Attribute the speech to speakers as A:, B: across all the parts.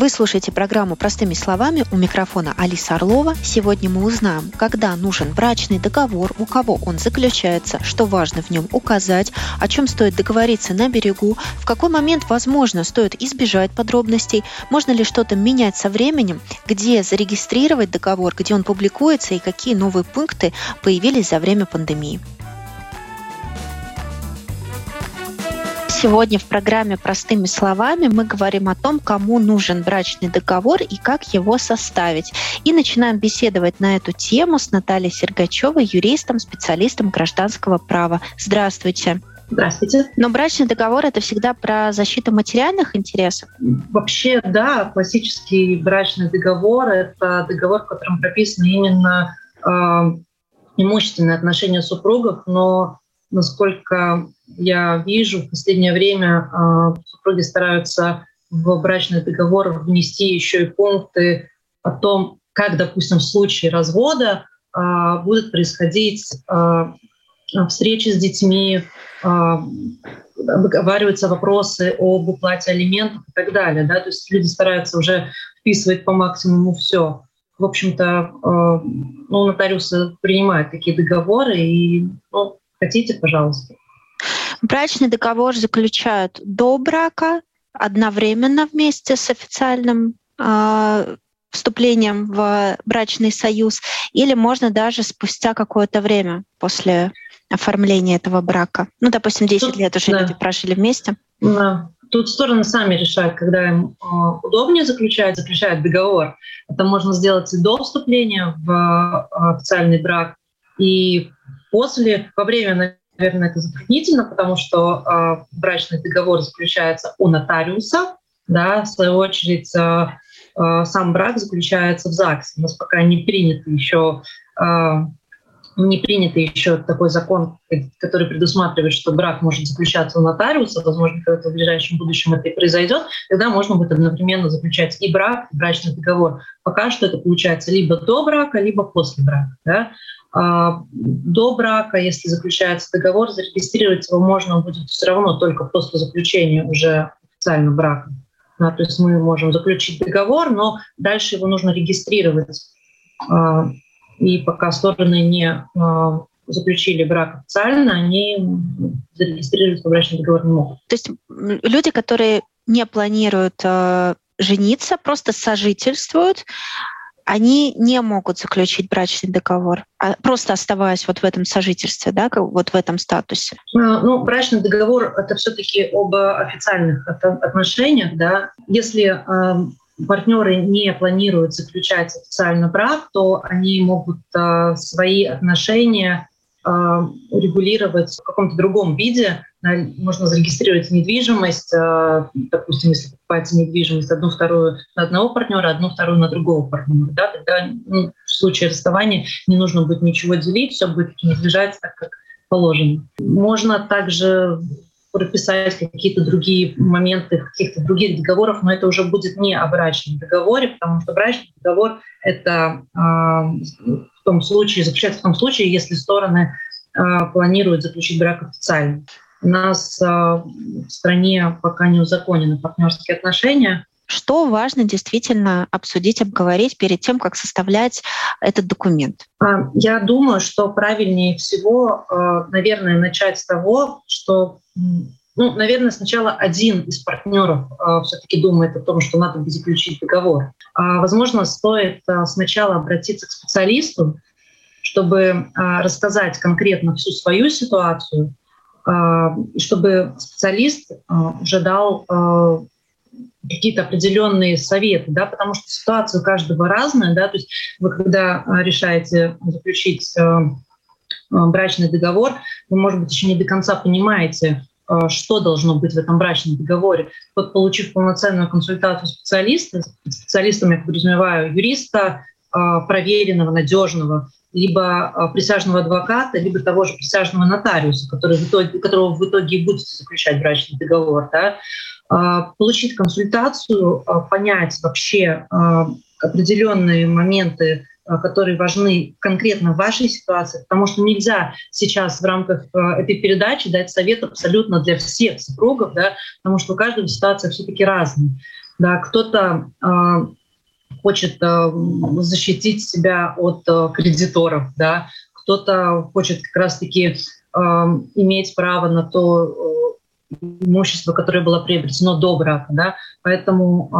A: Вы слушаете программу «Простыми словами» у микрофона Алиса Орлова. Сегодня мы узнаем, когда нужен брачный договор, у кого он заключается, что важно в нем указать, о чем стоит договориться на берегу, в какой момент, возможно, стоит избежать подробностей, можно ли что-то менять со временем, где зарегистрировать договор, где он публикуется и какие новые пункты появились за время пандемии. Сегодня в программе «Простыми словами» мы говорим о том, кому нужен брачный договор и как его составить. И начинаем беседовать на эту тему с Натальей Сергачевой, юристом, специалистом гражданского права. Здравствуйте.
B: Здравствуйте.
A: Но брачный договор это всегда про защиту материальных интересов?
B: Вообще, да, классический брачный договор это договор, в котором прописаны именно э, имущественные отношения супругов, но насколько я вижу, в последнее время э, супруги стараются в брачный договор внести еще и пункты о том, как, допустим, в случае развода э, будут происходить э, встречи с детьми, обговариваются вопросы об уплате алиментов и так далее. Да? То есть люди стараются уже вписывать по максимуму все. В общем-то, ну, нотариусы принимают такие договоры, и ну, хотите, пожалуйста.
A: Брачный договор заключают до брака, одновременно вместе с официальным э, вступлением в брачный союз, или можно даже спустя какое-то время после оформления этого брака. Ну, допустим, 10 Тут, лет уже да. люди прожили вместе.
B: Да. Тут стороны сами решают, когда им э, удобнее заключать, заключают договор. Это можно сделать и до вступления в э, официальный брак, и после, во время наверное, это затруднительно, потому что э, брачный договор заключается у нотариуса, да, в свою очередь э, сам брак заключается в ЗАГСе. У нас пока не принято еще э, не принят еще такой закон, который предусматривает, что брак может заключаться у нотариуса, возможно, когда-то в ближайшем будущем это и произойдет, тогда можно будет одновременно заключать и брак, и брачный договор. Пока что это получается либо до брака, либо после брака. Да? А, до брака, если заключается договор, зарегистрировать его можно будет все равно только после заключения уже официально брака. Да, то есть мы можем заключить договор, но дальше его нужно регистрировать. А, и пока стороны не а, заключили брак официально, они зарегистрировать брачный договор не могут.
A: То есть люди, которые не планируют жениться, просто сожительствуют, они не могут заключить брачный договор, а просто оставаясь вот в этом сожительстве, да, вот в этом статусе?
B: А, ну, брачный договор — это все таки об официальных отношениях, да. Если э, партнеры не планируют заключать официальный брак, то они могут свои отношения регулировать в каком-то другом виде, можно зарегистрировать недвижимость, э, допустим, если покупаете недвижимость одну вторую на одного партнера, одну вторую на другого партнера, да, тогда ну, в случае расставания не нужно будет ничего делить, все будет принадлежать так, как положено. Можно также прописать какие-то другие моменты каких-то других договоров, но это уже будет не о брачном договоре, потому что брачный договор — это э, том случае, заключается в том случае, если стороны э, планируют заключить брак официально. У нас а, в стране пока не узаконены партнерские отношения.
A: Что важно действительно обсудить, обговорить перед тем, как составлять этот документ?
B: А, я думаю, что правильнее всего, а, наверное, начать с того, что ну, наверное, сначала один из партнеров э, все-таки думает о том, что надо заключить договор. А, возможно, стоит э, сначала обратиться к специалисту, чтобы э, рассказать конкретно всю свою ситуацию, а, чтобы специалист а, уже дал а, какие-то определенные советы, да, потому что ситуация у каждого разная, да, то есть вы когда решаете заключить брачный договор, вы, может быть, еще не до конца понимаете, что должно быть в этом брачном договоре. Вот получив полноценную консультацию специалиста, специалистом я подразумеваю юриста, проверенного, надежного, либо а, присяжного адвоката, либо того же присяжного нотариуса, который в итоге, которого в итоге и будет заключать брачный договор, да, получить консультацию, понять вообще определенные моменты которые важны конкретно в вашей ситуации, потому что нельзя сейчас в рамках этой передачи дать совет абсолютно для всех супругов, да, потому что у каждого ситуация все-таки разная. Да, кто-то хочет защитить себя от кредиторов, да, кто-то хочет как раз-таки иметь право на то имущество, которое было приобретено до брака. Да? Поэтому,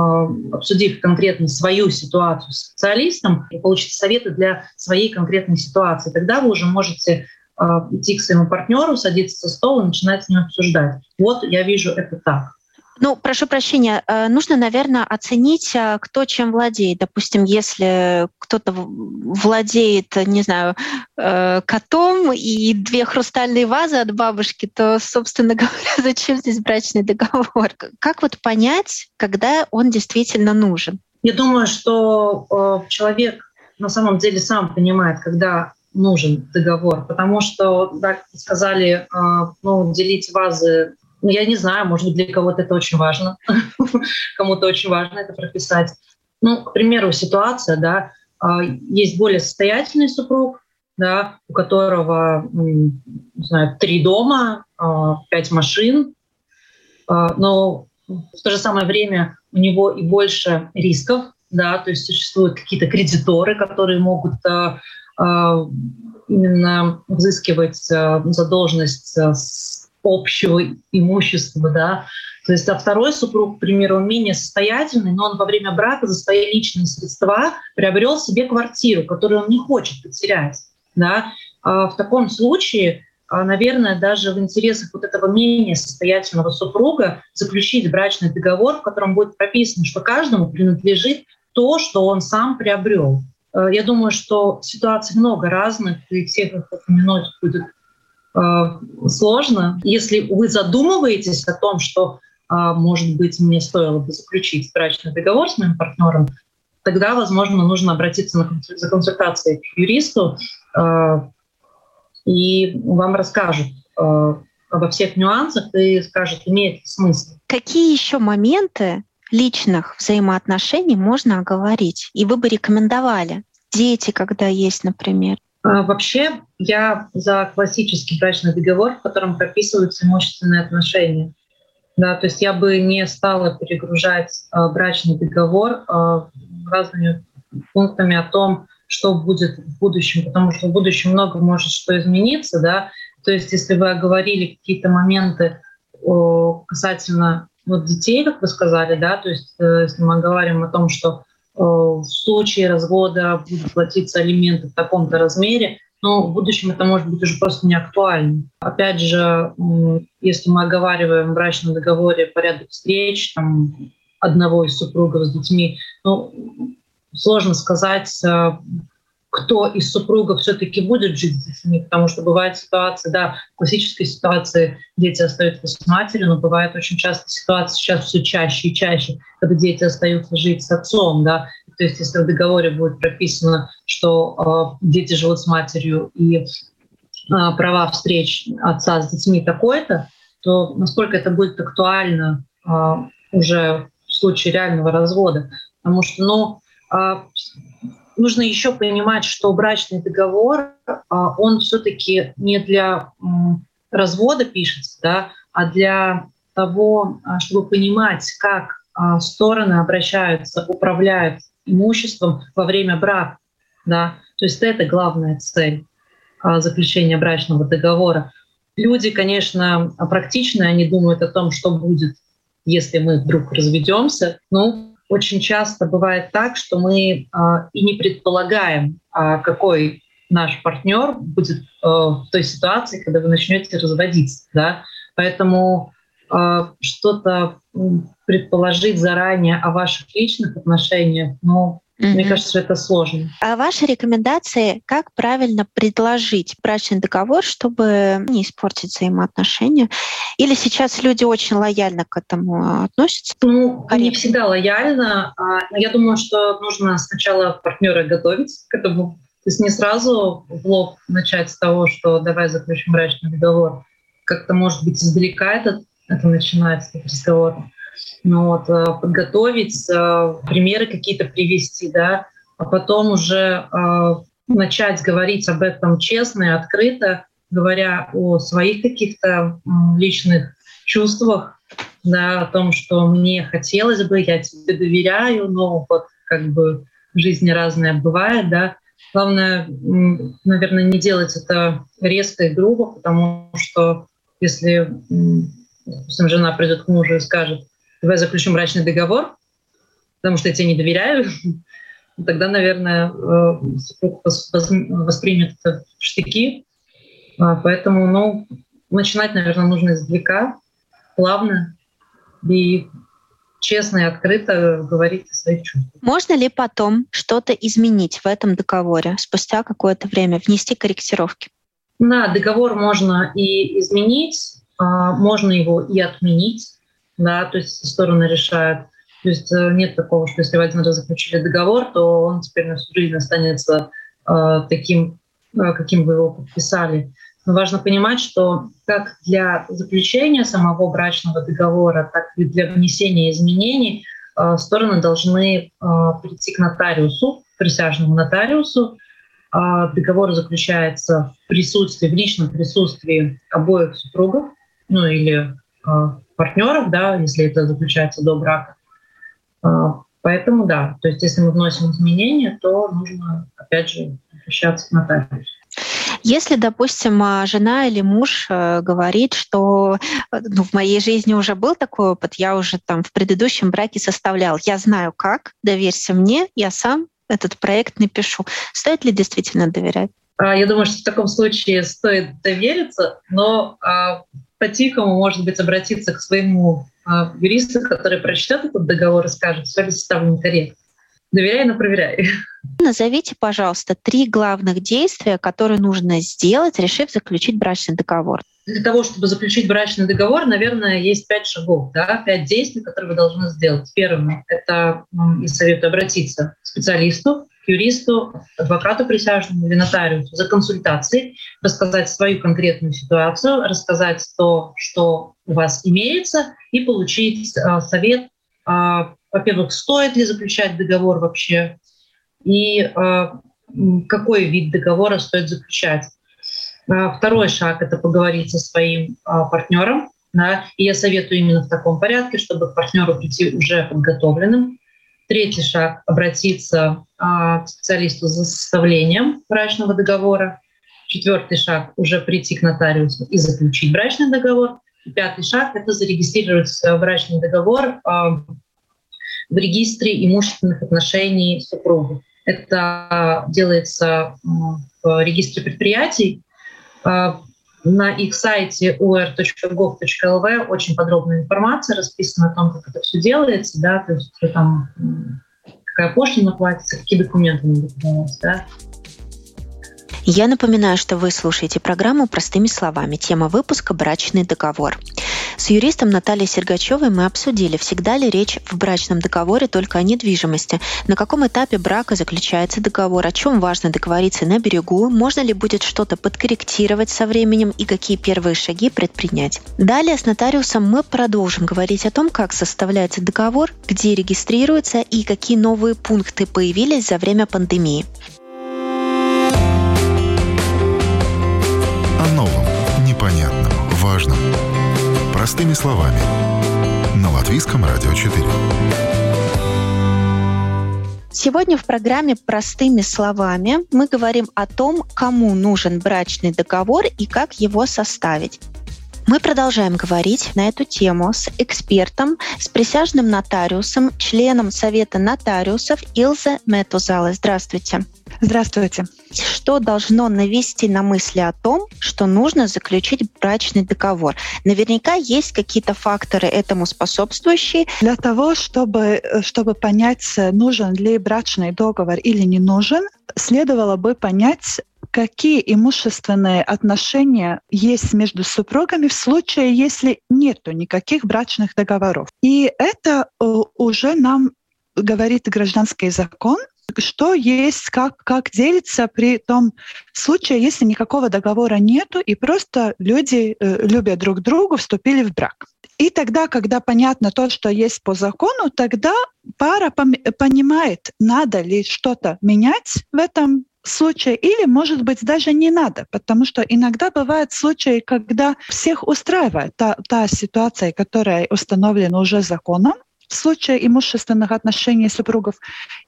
B: э, обсудив конкретно свою ситуацию с специалистом, и получить советы для своей конкретной ситуации, тогда вы уже можете э, идти к своему партнеру, садиться за стол и начинать с ним обсуждать. Вот я вижу это так.
A: Ну, прошу прощения, э, нужно, наверное, оценить, э, кто чем владеет. Допустим, если кто-то владеет, не знаю, э, котом и две хрустальные вазы от бабушки, то, собственно говоря, зачем здесь брачный договор? Как вот понять, когда он действительно нужен?
B: Я думаю, что человек на самом деле сам понимает, когда нужен договор, потому что, как сказали, ну, делить вазы я не знаю, может быть, для кого-то это очень важно, кому-то очень важно это прописать. Ну, к примеру, ситуация, да, а, есть более состоятельный супруг, да, у которого, не знаю, три дома, а, пять машин, а, но в то же самое время у него и больше рисков, да, то есть существуют какие-то кредиторы, которые могут именно взыскивать задолженность с общего имущества, да. То есть, а второй супруг, к примеру, он менее состоятельный, но он во время брака за свои личные средства приобрел себе квартиру, которую он не хочет потерять, да. А в таком случае, а, наверное, даже в интересах вот этого менее состоятельного супруга заключить брачный договор, в котором будет прописано, что каждому принадлежит то, что он сам приобрел. Э, я думаю, что ситуаций много разных, и всех их упомянуть будет сложно. Если вы задумываетесь о том, что, э, может быть, мне стоило бы заключить брачный договор с моим партнером, тогда, возможно, нужно обратиться за консультацией к юристу, э, и вам расскажут обо всех нюансах и скажут, имеет ли смысл.
A: Какие еще моменты личных взаимоотношений можно оговорить? И вы бы рекомендовали? Дети, когда есть, например.
B: А, вообще, я за классический брачный договор, в котором прописываются имущественные отношения. Да, то есть я бы не стала перегружать э, брачный договор э, разными пунктами о том, что будет в будущем, потому что в будущем много может что измениться. Да? То есть если вы оговорили какие-то моменты о, касательно вот детей, как вы сказали, да, то есть э, если мы говорим о том, что в случае развода будут платиться алименты в таком-то размере, но в будущем это может быть уже просто не актуально. Опять же, если мы оговариваем в брачном договоре порядок встреч там, одного из супругов с детьми, ну, сложно сказать, э, кто из супругов все-таки будет жить с детьми, потому что бывает ситуация, да, в классической ситуации дети остаются с матерью, но бывает очень часто ситуация сейчас все чаще и чаще, когда дети остаются жить с отцом, да, то есть если в договоре будет прописано, что э, дети живут с матерью и э, права встреч отца с детьми такое-то, то насколько это будет актуально э, уже в случае реального развода. Потому что, ну, нужно еще понимать, что брачный договор, а, он все-таки не для развода пишется, да, а для того, а, чтобы понимать, как а, стороны обращаются, управляют имуществом во время брака. Да. То есть это главная цель заключения брачного договора. Люди, конечно, практичные, они думают о том, что будет, если мы вдруг разведемся. Ну, очень часто бывает так, что мы а, и не предполагаем, а, какой наш партнер будет э, в той ситуации, когда вы начнете разводиться. Да? Поэтому а, что-то предположить заранее о ваших личных отношениях, ну, Mm-hmm. Мне кажется, это сложно.
A: А ваши рекомендации, как правильно предложить брачный договор, чтобы не испортить взаимоотношения? Или сейчас люди очень лояльно к этому относятся?
B: Ну, Корректно. не всегда лояльно. А, я думаю, что нужно сначала партнера готовить к этому. То есть не сразу в лоб начать с того, что давай заключим брачный договор. Как-то, может быть, издалека это, это начинается, этот разговор ну, вот, э, подготовить, э, примеры какие-то привести, да, а потом уже э, начать говорить об этом честно и открыто, говоря о своих каких-то личных чувствах, да, о том, что мне хотелось бы, я тебе доверяю, но вот как бы в жизни разное бывает, да. Главное, наверное, не делать это резко и грубо, потому что если, допустим, жена придет к мужу и скажет, давай заключим брачный договор, потому что я тебе не доверяю, тогда, наверное, э, воспримет это в штыки. А, поэтому, ну, начинать, наверное, нужно издалека, плавно и честно и открыто говорить о своих чувствах.
A: Можно ли потом что-то изменить в этом договоре спустя какое-то время, внести корректировки?
B: Да, договор можно и изменить, а, можно его и отменить, да, то есть стороны решают. То есть э, нет такого, что если вы один раз заключили договор, то он теперь на всю жизнь останется э, таким, э, каким вы его подписали. Но важно понимать, что как для заключения самого брачного договора, так и для внесения изменений э, стороны должны э, прийти к нотариусу, присяжному нотариусу. Э, договор заключается в присутствии, в личном присутствии обоих супругов, ну или партнеров, да, если это заключается до брака. Поэтому да, то есть если мы вносим изменения, то нужно, опять же, обращаться к нотариусу.
A: Если, допустим, а, жена или муж э, говорит, что э, ну, в моей жизни уже был такой опыт, я уже там в предыдущем браке составлял, я знаю как, доверься мне, я сам этот проект напишу. Стоит ли действительно доверять?
B: А, я думаю, что в таком случае стоит довериться, но а, по-тихому, может быть, обратиться к своему юристу, который прочтет этот договор и скажет, все ли составлено корректно. Доверяй, но проверяй.
A: Назовите, пожалуйста, три главных действия, которые нужно сделать, решив заключить брачный договор.
B: Для того, чтобы заключить брачный договор, наверное, есть пять шагов, да, пять действий, которые вы должны сделать. Первым — это, и советую обратиться к специалисту, к юристу, адвокату присяжному или нотариусу за консультацией, рассказать свою конкретную ситуацию, рассказать то, что у вас имеется, и получить а, совет а, во-первых, стоит ли заключать договор вообще, и э, какой вид договора стоит заключать. Второй шаг — это поговорить со своим партнером. Да, и я советую именно в таком порядке, чтобы к партнеру прийти уже подготовленным. Третий шаг — обратиться к специалисту за составлением брачного договора. Четвертый шаг — уже прийти к нотариусу и заключить брачный договор. И пятый шаг — это зарегистрировать брачный договор в регистре имущественных отношений супругов. Это делается в регистре предприятий. А, на их сайте ur.gov.lv очень подробная информация расписана о том, как это все делается, да, то есть там какая пошлина платится, какие документы надо да.
A: Я напоминаю, что вы слушаете программу «Простыми словами». Тема выпуска «Брачный договор». С юристом Натальей Сергачевой мы обсудили, всегда ли речь в брачном договоре только о недвижимости, на каком этапе брака заключается договор, о чем важно договориться на берегу, можно ли будет что-то подкорректировать со временем и какие первые шаги предпринять. Далее с нотариусом мы продолжим говорить о том, как составляется договор, где регистрируется и какие новые пункты появились за время пандемии.
C: Простыми словами. На Латвийском радио 4.
A: Сегодня в программе «Простыми словами» мы говорим о том, кому нужен брачный договор и как его составить. Мы продолжаем говорить на эту тему с экспертом, с присяжным нотариусом, членом Совета нотариусов Илзе Метузалой. Здравствуйте.
D: Здравствуйте.
A: Что должно навести на мысли о том, что нужно заключить брачный договор? Наверняка есть какие-то факторы этому способствующие.
D: Для того, чтобы, чтобы понять, нужен ли брачный договор или не нужен, следовало бы понять, какие имущественные отношения есть между супругами в случае, если нет никаких брачных договоров. И это э, уже нам говорит гражданский закон, что есть, как, как делится при том случае, если никакого договора нету, и просто люди э, любят друг друга, вступили в брак. И тогда, когда понятно то, что есть по закону, тогда пара понимает, надо ли что-то менять в этом случае, или, может быть, даже не надо, потому что иногда бывают случаи, когда всех устраивает та, та ситуация, которая установлена уже законом, в случае имущественных отношений супругов,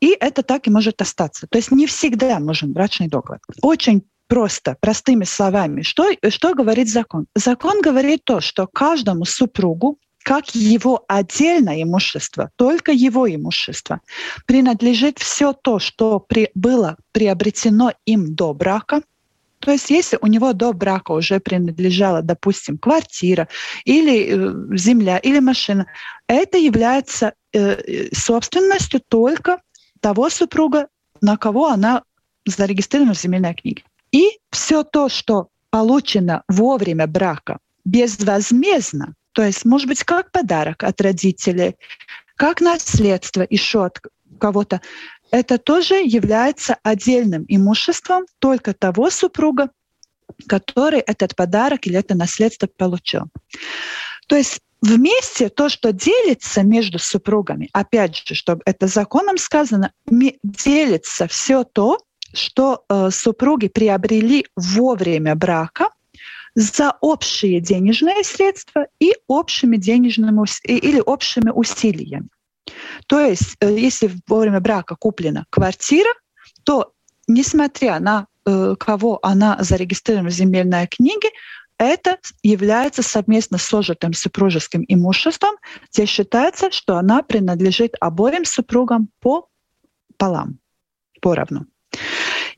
D: и это так и может остаться. То есть не всегда нужен брачный договор. Очень просто, простыми словами, что, что говорит закон? Закон говорит то, что каждому супругу как его отдельное имущество, только его имущество, принадлежит все то, что при, было приобретено им до брака. То есть если у него до брака уже принадлежала, допустим, квартира или э, земля или машина, это является э, собственностью только того супруга, на кого она зарегистрирована в земельной книге. И все то, что получено во время брака безвозмездно, то есть, может быть, как подарок от родителей, как наследство еще от кого-то, это тоже является отдельным имуществом только того супруга, который этот подарок или это наследство получил. То есть вместе то, что делится между супругами, опять же, чтобы это законом сказано, делится все то, что э, супруги приобрели во время брака за общие денежные средства и общими денежными или общими усилиями. То есть, э, если во время брака куплена квартира, то, несмотря на э, кого она зарегистрирована в земельной книге, это является совместно сложенным супружеским имуществом, где считается, что она принадлежит обоим супругам по полам, поровну.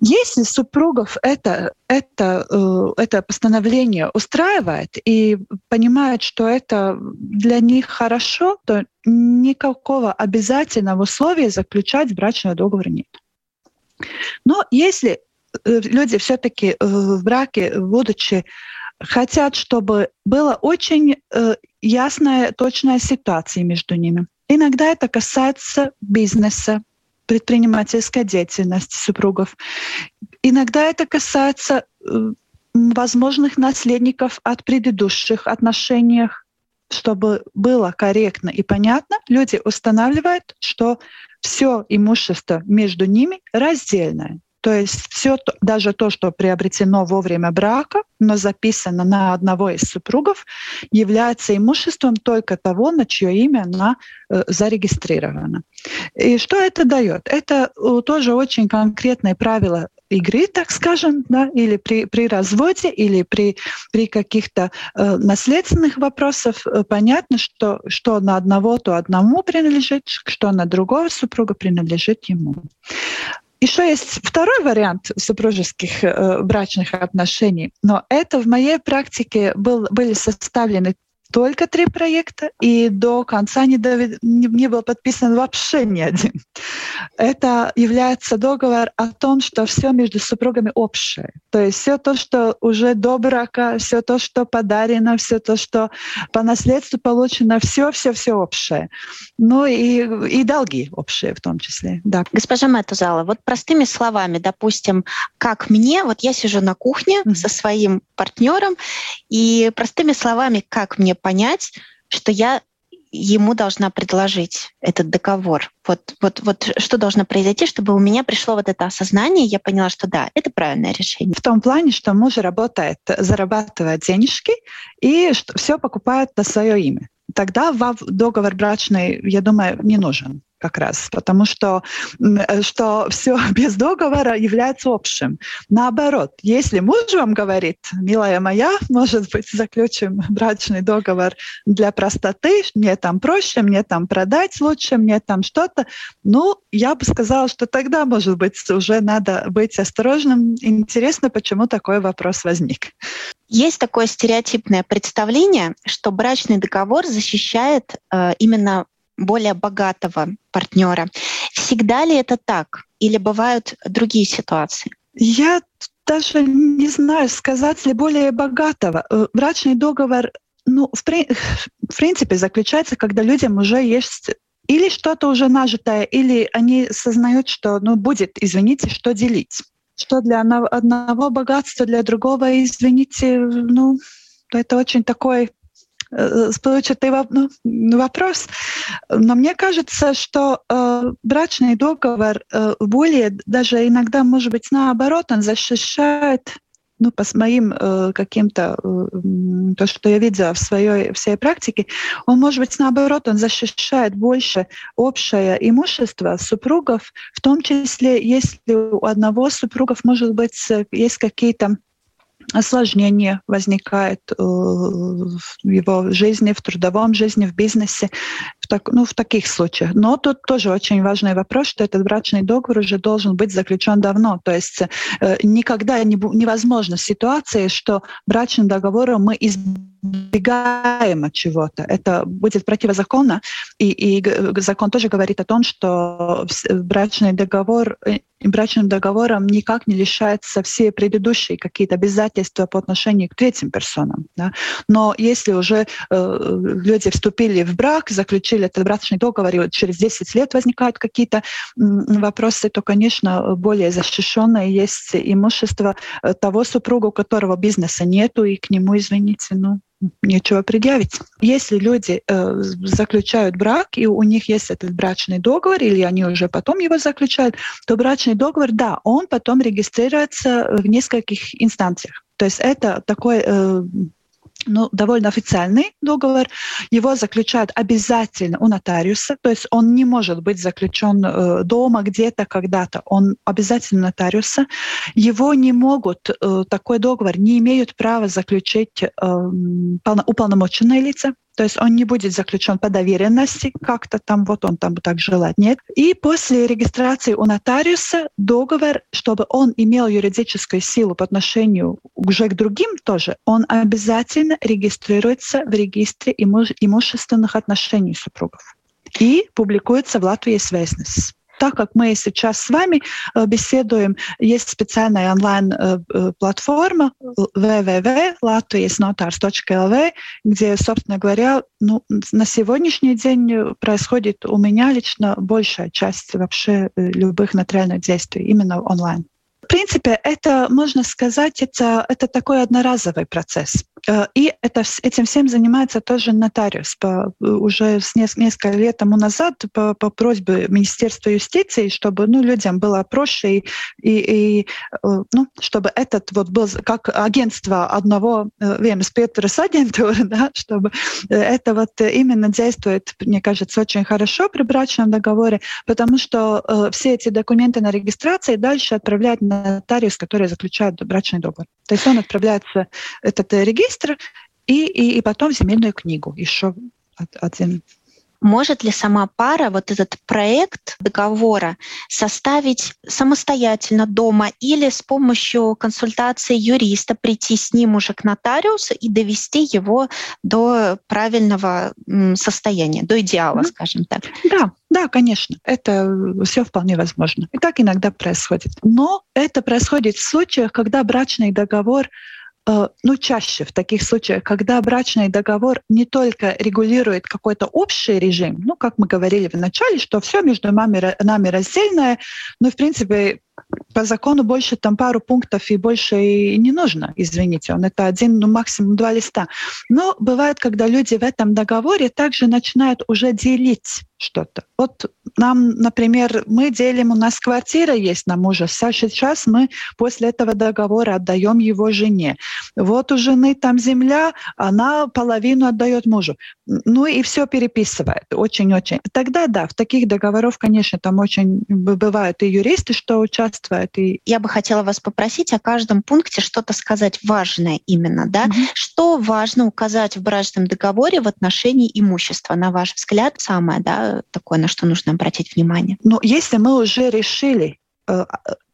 D: Если супругов это, это, э, это постановление устраивает и понимает, что это для них хорошо, то никакого обязательного условия заключать брачный договор нет. Но если э, люди все-таки э, в браке, будучи, хотят, чтобы была очень ясная, точная ситуация между ними. Иногда это касается бизнеса, предпринимательской деятельности супругов. Иногда это касается э, возможных наследников от предыдущих отношений, чтобы было корректно и понятно, люди устанавливают, что все имущество между ними раздельное. То есть все, даже то, что приобретено во время брака, но записано на одного из супругов, является имуществом только того, на чье имя она э, зарегистрирована. И что это дает? Это э, тоже очень конкретные правила игры, так скажем, да, или при, при разводе, или при, при каких-то э, наследственных вопросах э, понятно, что, что на одного, то одному принадлежит, что на другого супруга принадлежит ему. Еще есть второй вариант супружеских э, брачных отношений, но это в моей практике был, были составлены только три проекта, и до конца не, не, не был подписан вообще ни один. Это является договор о том, что все между супругами общее. То есть все то, что уже до брака, все то, что подарено, все то, что по наследству получено, все, все, все общее. Ну и, и долги общие в том числе. Да.
A: Госпожа Матузала, вот простыми словами, допустим, как мне, вот я сижу на кухне mm-hmm. со своим партнером, и простыми словами, как мне понять, что я ему должна предложить этот договор. Вот, вот, вот что должно произойти, чтобы у меня пришло вот это осознание, я поняла, что да, это правильное решение.
D: В том плане, что муж работает, зарабатывает денежки и все покупает на свое имя. Тогда договор брачный, я думаю, не нужен как раз, потому что, э, что все без договора является общим. Наоборот, если муж вам говорит, милая моя, может быть, заключим брачный договор для простоты, мне там проще, мне там продать лучше, мне там что-то, ну, я бы сказала, что тогда, может быть, уже надо быть осторожным. Интересно, почему такой вопрос возник.
A: Есть такое стереотипное представление, что брачный договор защищает э, именно более богатого партнера. Всегда ли это так? Или бывают другие ситуации?
D: Я даже не знаю, сказать ли более богатого. Э, брачный договор, ну, в, при, в принципе, заключается, когда людям уже есть или что-то уже нажитое, или они сознают, что, ну, будет, извините, что делить. Что для одного богатства, для другого, извините, ну, это очень такой получатый ну, вопрос. Но мне кажется, что э, брачный договор э, более, даже иногда, может быть, наоборот, он защищает ну, по моим э, каким-то, э, то, что я видела в своей, в своей практике, он, может быть, наоборот, он защищает больше общее имущество супругов, в том числе, если у одного супругов, может быть, есть какие-то осложнения возникает э, в его жизни, в трудовом жизни, в бизнесе, в, так, ну, в таких случаях. Но тут тоже очень важный вопрос, что этот брачный договор уже должен быть заключен давно. То есть э, никогда не, невозможно ситуация, что брачным договором мы избегаем от чего-то. Это будет противозаконно. И, и закон тоже говорит о том, что брачный договор э, брачным договором никак не лишается все предыдущие какие-то обязательства по отношению к третьим персонам. Да? Но если уже э, люди вступили в брак, заключили этот брачный договор, и через 10 лет возникают какие-то вопросы, то, конечно, более защищенное есть имущество э, того супруга, у которого бизнеса нету, и к нему, извините, ну, нечего предъявить. Если люди э, заключают брак, и у них есть этот брачный договор, или они уже потом его заключают, то брачный договор, да, он потом регистрируется в нескольких инстанциях. То есть это такой э, ну, довольно официальный договор. Его заключают обязательно у нотариуса, то есть он не может быть заключен э, дома где-то когда-то. Он обязательно нотариуса. Его не могут, э, такой договор не имеют права заключить э, уполномоченные лица. То есть он не будет заключен по доверенности, как-то там вот он там так желает. Нет. И после регистрации у нотариуса договор, чтобы он имел юридическую силу по отношению уже к другим тоже, он обязательно регистрируется в регистре имущественных отношений супругов и публикуется в Латвии Связность так как мы сейчас с вами э, беседуем, есть специальная онлайн-платформа э, www.latviasnotars.lv, где, собственно говоря, ну, на сегодняшний день происходит у меня лично большая часть вообще э, любых нотариальных действий именно онлайн. В принципе, это, можно сказать, это, это такой одноразовый процесс. Э, и это, этим всем занимается тоже нотариус. По, уже с несколько лет тому назад по, по просьбе Министерства юстиции, чтобы ну, людям было проще, и, и, и ну, чтобы этот вот был как агентство одного vienas pieturas агентуры, да, чтобы это вот именно действует, мне кажется, очень хорошо при брачном договоре, потому что э, все эти документы на регистрации дальше отправляют на нотариус, который заключает брачный договор. То есть он отправляется этот регистр и, и, и потом земельную книгу еще один
A: может ли сама пара вот этот проект договора составить самостоятельно дома или с помощью консультации юриста прийти с ним уже к нотариусу и довести его до правильного состояния, до идеала, mm-hmm. скажем так?
D: Да, да, конечно, это все вполне возможно. И так иногда происходит. Но это происходит в случаях, когда брачный договор Э, ну, чаще в таких случаях, когда брачный договор не только регулирует какой-то общий режим, ну, как мы говорили в начале, что все между нами, нами раздельное, но, в принципе, по закону больше там пару пунктов и больше и не нужно, извините, он это один, ну максимум два листа. Но бывает, когда люди в этом договоре также начинают уже делить что-то. Вот нам, например, мы делим, у нас квартира есть на мужа, сейчас мы после этого договора отдаем его жене. Вот у жены там земля, она половину отдает мужу. Ну и все переписывает, очень-очень. Тогда да, в таких договоров, конечно, там очень бывают и юристы, что участвуют. И...
A: Я бы хотела вас попросить о каждом пункте что-то сказать важное именно, да? Mm-hmm. Что важно указать в брачном договоре в отношении имущества, на ваш взгляд, самое, да, такое, на что нужно обратить внимание?
D: Ну, если мы уже решили э,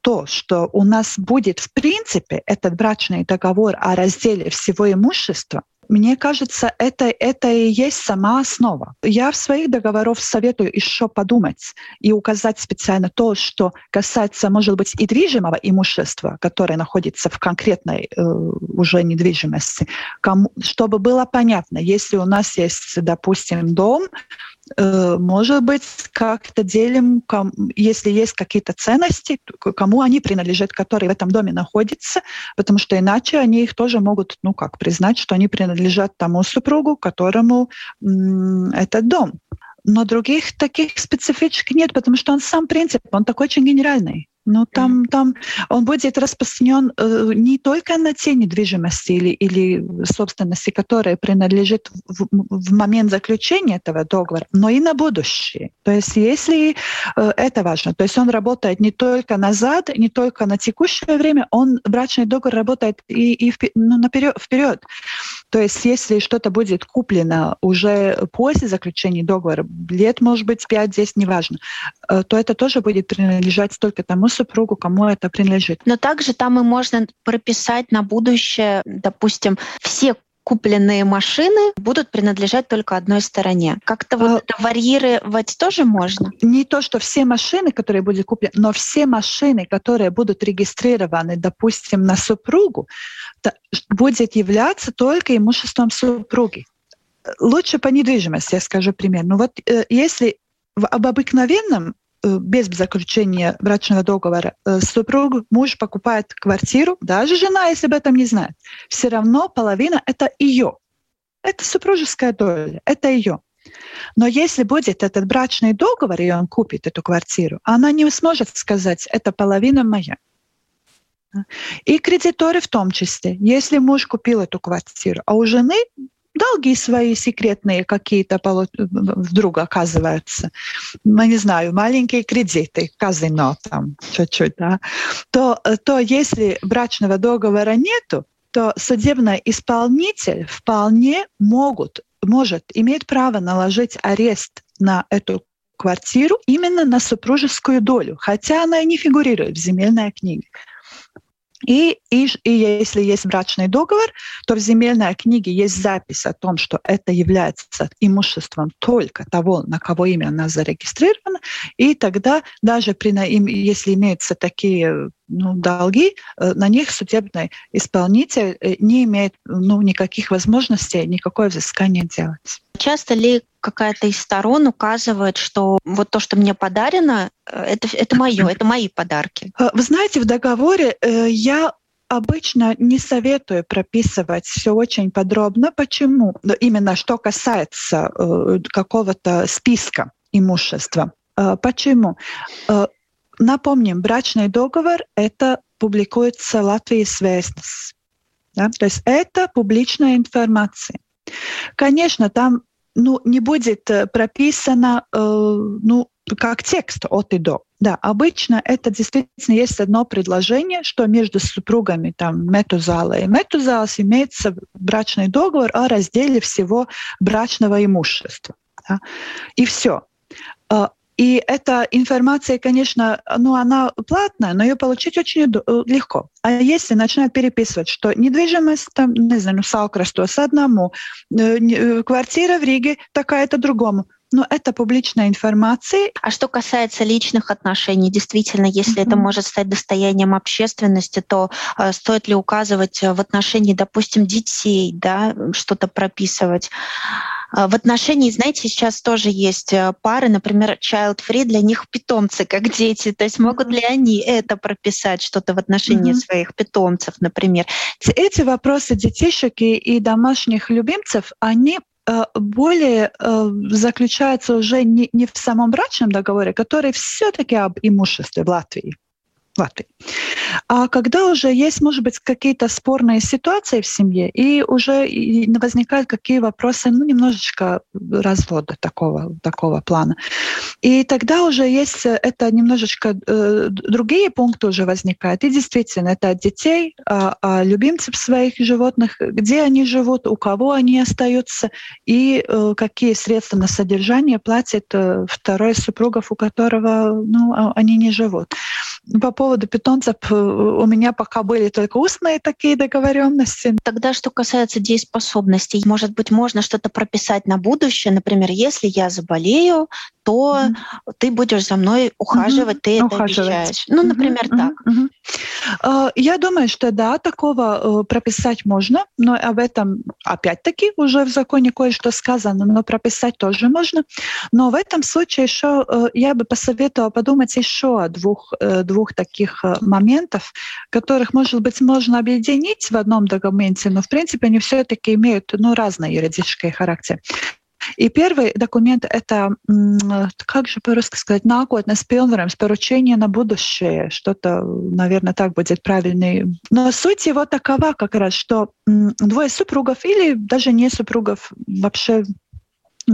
D: то, что у нас будет в принципе этот брачный договор о разделе всего имущества, мне кажется, это, это и есть сама основа. Я в своих договорах советую еще подумать и указать специально то, что касается, может быть, и движимого имущества, которое находится в конкретной э, уже недвижимости, кому, чтобы было понятно, если у нас есть, допустим, дом, может быть, как-то делим, если есть какие-то ценности, кому они принадлежат, которые в этом доме находятся, потому что иначе они их тоже могут, ну как, признать, что они принадлежат тому супругу, которому этот дом. Но других таких специфичек нет, потому что он сам принцип, он такой очень генеральный. Но там, там он будет распространен э, не только на те недвижимости или, или собственности, которые принадлежат в, в момент заключения этого договора, но и на будущее. То есть если э, это важно, то есть он работает не только назад, не только на текущее время, он брачный договор работает и, и ну, наперед, вперед. То есть если что-то будет куплено уже после заключения договора, лет, может быть, 5-10, неважно, то это тоже будет принадлежать только тому супругу, кому это принадлежит.
A: Но также там и можно прописать на будущее, допустим, все купленные машины будут принадлежать только одной стороне. Как-то вот а, это варьировать тоже можно?
D: Не то, что все машины, которые будут куплены, но все машины, которые будут регистрированы, допустим, на супругу, будет являться только имуществом супруги. Лучше по недвижимости, я скажу пример. Ну вот э, если в, об обыкновенном Э, без заключения брачного договора э, супруг, муж покупает квартиру, даже жена, если об этом не знает, все равно половина это ее. Это супружеская доля, это ее. Но если будет этот брачный договор, и он купит эту квартиру, она не сможет сказать, это половина моя. И кредиторы в том числе. Если муж купил эту квартиру, а у жены долги свои секретные какие-то вдруг оказываются, ну, не знаю, маленькие кредиты, казино там чуть-чуть, да, то, то если брачного договора нету, то судебный исполнитель вполне могут, может, иметь право наложить арест на эту квартиру именно на супружескую долю, хотя она и не фигурирует в земельной книге. И, и, и если есть брачный договор, то в земельной книге есть запись о том, что это является имуществом только того, на кого имя она зарегистрировано, и тогда даже при, если имеются такие ну, долги, э, на них судебный исполнитель э, не имеет ну, никаких возможностей, никакое взыскание делать.
A: Часто ли какая-то из сторон указывает, что вот то, что мне подарено, э, это, это мое, это мои подарки?
D: Вы знаете, в договоре я обычно не советую прописывать все очень подробно. Почему? Именно что касается какого-то списка имущества. Почему? Напомним, брачный договор — это публикуется Латвии Свестнес. Да? То есть это публичная информация. Конечно, там ну, не будет э, прописано э, ну, как текст от и до. Да, обычно это действительно есть одно предложение, что между супругами там Метузала и Метузалс имеется брачный договор о разделе всего брачного имущества. Да? И все. И эта информация, конечно, ну, она платная, но ее получить очень э, легко. А если начинать переписывать, что недвижимость, там, не знаю, ну, Салкрастос одному, э, э, квартира в Риге такая-то другому, но это публичная информация.
A: А что касается личных отношений, действительно, если mm-hmm. это может стать достоянием общественности, то э, стоит ли указывать в отношении, допустим, детей, да, что-то прописывать? А, в отношении, знаете, сейчас тоже есть э, пары, например, child-free, для них питомцы как дети. То есть могут ли они это прописать, что-то в отношении mm-hmm. своих питомцев, например?
D: Эти вопросы детишек и, и домашних любимцев, они э, более э, заключаются уже не, не в самом брачном договоре, который все-таки об имуществе в Латвии. Латвии. А когда уже есть, может быть, какие-то спорные ситуации в семье, и уже возникают какие вопросы, ну, немножечко развода такого, такого плана. И тогда уже есть э, это немножечко э, другие пункты уже возникают. И действительно, это от детей, а, а любимцев своих животных, где они живут, у кого они остаются, и э, какие средства на содержание платит э, второй супругов, у которого ну, а, они не живут. По поводу питомцев э, у меня пока были только устные такие договоренности.
A: Тогда, что касается дееспособностей, может быть, можно что-то прописать на будущее. Например, если я заболею, то mm-hmm. ты будешь за мной ухаживать, mm-hmm. ты это Ухаживать. обещаешь. Ну, например, mm-hmm. так. Mm-hmm.
D: Я думаю, что да, такого прописать можно, но об этом опять-таки уже в законе кое-что сказано, но прописать тоже можно. Но в этом случае еще я бы посоветовала подумать еще о двух, двух таких моментах, которых, может быть, можно объединить в одном документе, но в принципе они все-таки имеют ну, разный юридический характер. И первый документ — это, как же по-русски сказать, нākotnes pilnvarams, поручение на будущее. Что-то, наверное, так будет правильный. Но суть его такова как раз, что двое супругов или даже не супругов вообще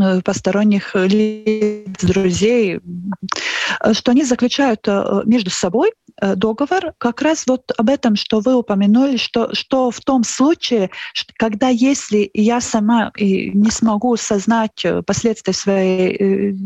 D: Э, посторонних лиц, друзей, э, что они заключают э, между собой договор как раз вот об этом, что вы упомянули, что, что в том случае, когда если я сама не смогу осознать последствия своей,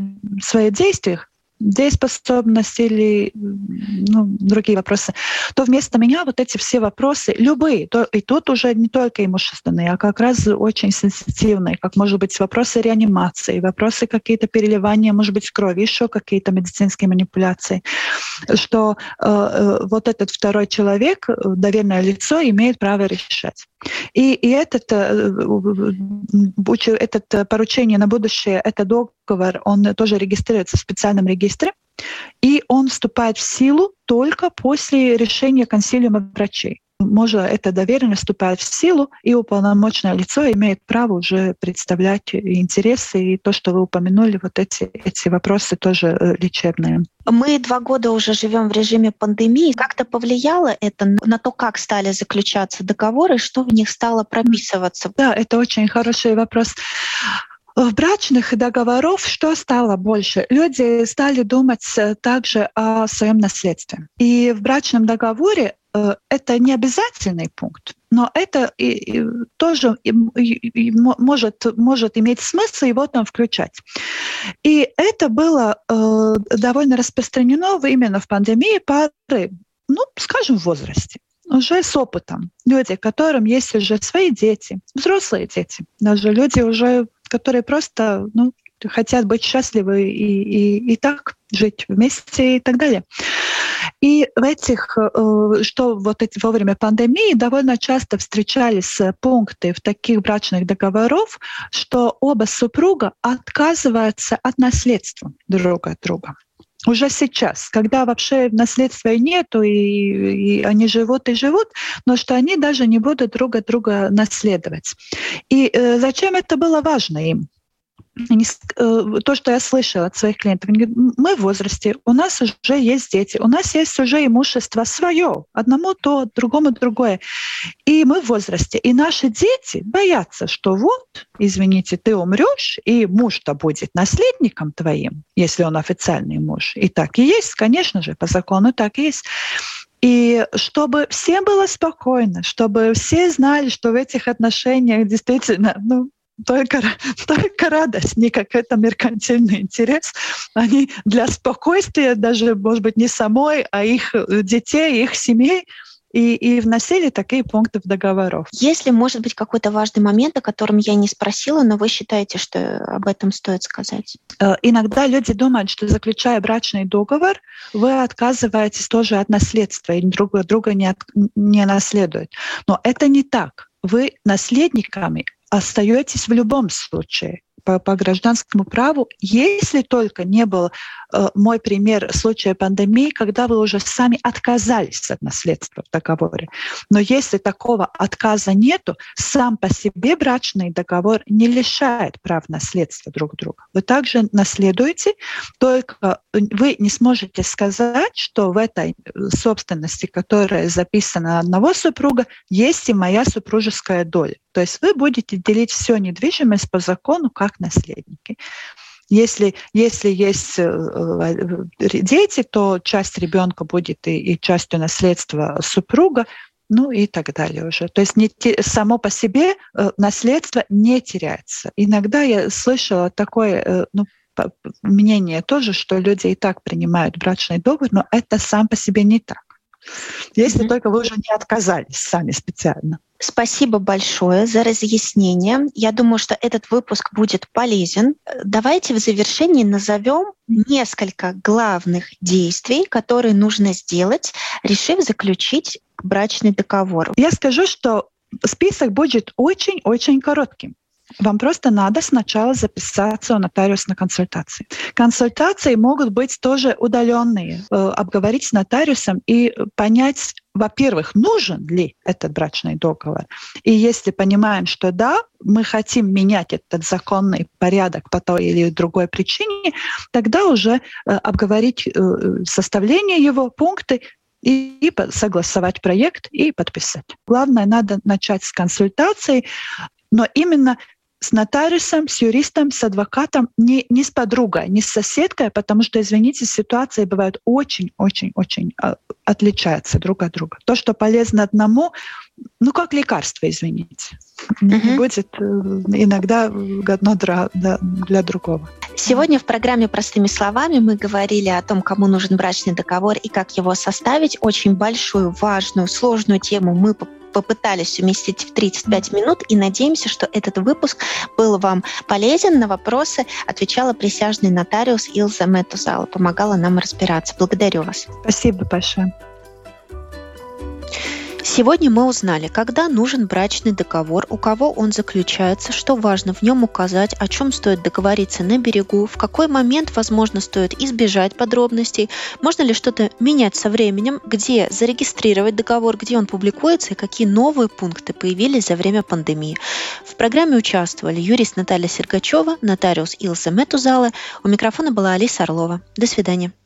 D: своих действий, дееспособность или ну, другие вопросы, то вместо меня вот эти все вопросы, любые, то, и тут уже не только имущественные, а как раз очень сенситивные, как может быть вопросы реанимации, вопросы какие-то переливания, может быть, крови, еще какие-то медицинские манипуляции, что э, э вот этот второй человек, э, доверенное лицо, имеет право решать. И, и этот, э, этот поручение на будущее, это договор, он тоже регистрируется в специальном регистре, и он вступает в силу только после решения консилиума врачей можно эта доверенность вступает в силу, и уполномоченное лицо имеет право уже представлять интересы, и то, что вы упомянули, вот эти, эти вопросы тоже э, лечебные.
A: Мы два года уже живем в режиме пандемии. Как-то повлияло это на то, как стали заключаться договоры, что в них стало прописываться?
D: Да, это очень хороший вопрос. В брачных договоров что стало больше? Люди стали думать э, также о своем наследстве. И в брачном договоре Э, это не обязательный пункт, но это и, и, тоже и, и, может, может иметь смысл его там включать. И это было э, довольно распространено именно в пандемии пары, ну, скажем, в возрасте уже с опытом. Люди, которым есть уже свои дети, взрослые дети, даже люди уже, которые просто ну, хотят быть счастливы и, и, и так жить вместе и так далее. И в этих, э, что вот эти во время пандемии довольно часто встречались пункты в таких брачных договоров, что оба супруга отказываются от наследства друг от друга уже сейчас, когда вообще наследства нету, и, и они живут и живут, но что они даже не будут друг от друга наследовать. И э, зачем это было важно им? Э, то, что я слышала от своих клиентов, они мы в возрасте, у нас уже есть дети, у нас есть уже имущество свое, одному то, другому другое. И мы в возрасте. И наши дети боятся, что вот, извините, ты умрешь, и муж-то будет наследником твоим, если он официальный муж. И так и есть, конечно же, по закону так и есть. И чтобы всем было спокойно, чтобы все знали, что в этих отношениях действительно ну, только, только радость, не какой-то меркантильный интерес. Они для спокойствия даже, может быть, не самой, а их детей, их семей и, и вносили такие пункты в договоров.
A: Если, может быть, какой-то важный момент, о котором я не спросила, но вы считаете, что об этом стоит сказать?
D: Э, иногда люди думают, что заключая брачный договор, вы отказываетесь тоже от наследства и друг друга не, от, не наследуют. Но это не так. Вы наследниками остаетесь в любом случае по, по гражданскому праву, если только не был э, мой пример случая пандемии, когда вы уже сами отказались от наследства в договоре. Но если такого отказа нету, сам по себе брачный договор не лишает прав наследства друг друга. Вы также наследуете, только вы не сможете сказать, что в этой собственности, которая записана одного супруга, есть и моя супружеская доля. То есть вы будете делить все недвижимость по закону как наследники. Если, если есть э, э, дети, то часть ребенка будет и, и частью наследства супруга, ну и так далее уже. То есть не, само по себе э, наследство не теряется. Иногда я слышала такое ну, мнение тоже, что люди и так принимают брачный договор, но это сам по себе не так. Если mm-hmm. только вы уже не отказались сами специально.
A: Спасибо большое за разъяснение. Я думаю, что этот выпуск будет полезен. Давайте в завершении назовем несколько главных действий, которые нужно сделать, решив заключить брачный договор.
D: Я скажу, что список будет очень-очень коротким. Вам просто надо сначала записаться у нотариуса на консультации. Консультации могут быть тоже удаленные. Э, обговорить с нотариусом и понять, во-первых, нужен ли этот брачный договор. И если понимаем, что да, мы хотим менять этот законный порядок по той или другой причине, тогда уже э, обговорить э, составление его, пункты, и согласовать проект и подписать. Главное, надо начать с консультации, но именно с нотариусом, с юристом, с адвокатом, не, не с подругой, не с соседкой, потому что, извините, ситуации бывают очень-очень-очень а, отличаются друг от друга. То, что полезно одному, ну, как лекарство, извините, mm-hmm. будет э, иногда годно для, для другого.
A: Сегодня в программе «Простыми словами» мы говорили о том, кому нужен брачный договор и как его составить. Очень большую, важную, сложную тему мы попытались уместить в 35 минут и надеемся, что этот выпуск был вам полезен. На вопросы отвечала присяжный нотариус Илза Метузала, помогала нам разбираться. Благодарю вас.
D: Спасибо большое.
A: Сегодня мы узнали, когда нужен брачный договор, у кого он заключается, что важно в нем указать, о чем стоит договориться на берегу, в какой момент, возможно, стоит избежать подробностей, можно ли что-то менять со временем, где зарегистрировать договор, где он публикуется и какие новые пункты появились за время пандемии. В программе участвовали юрист Наталья Сергачева, нотариус Илса Метузала. У микрофона была Алиса Орлова. До свидания.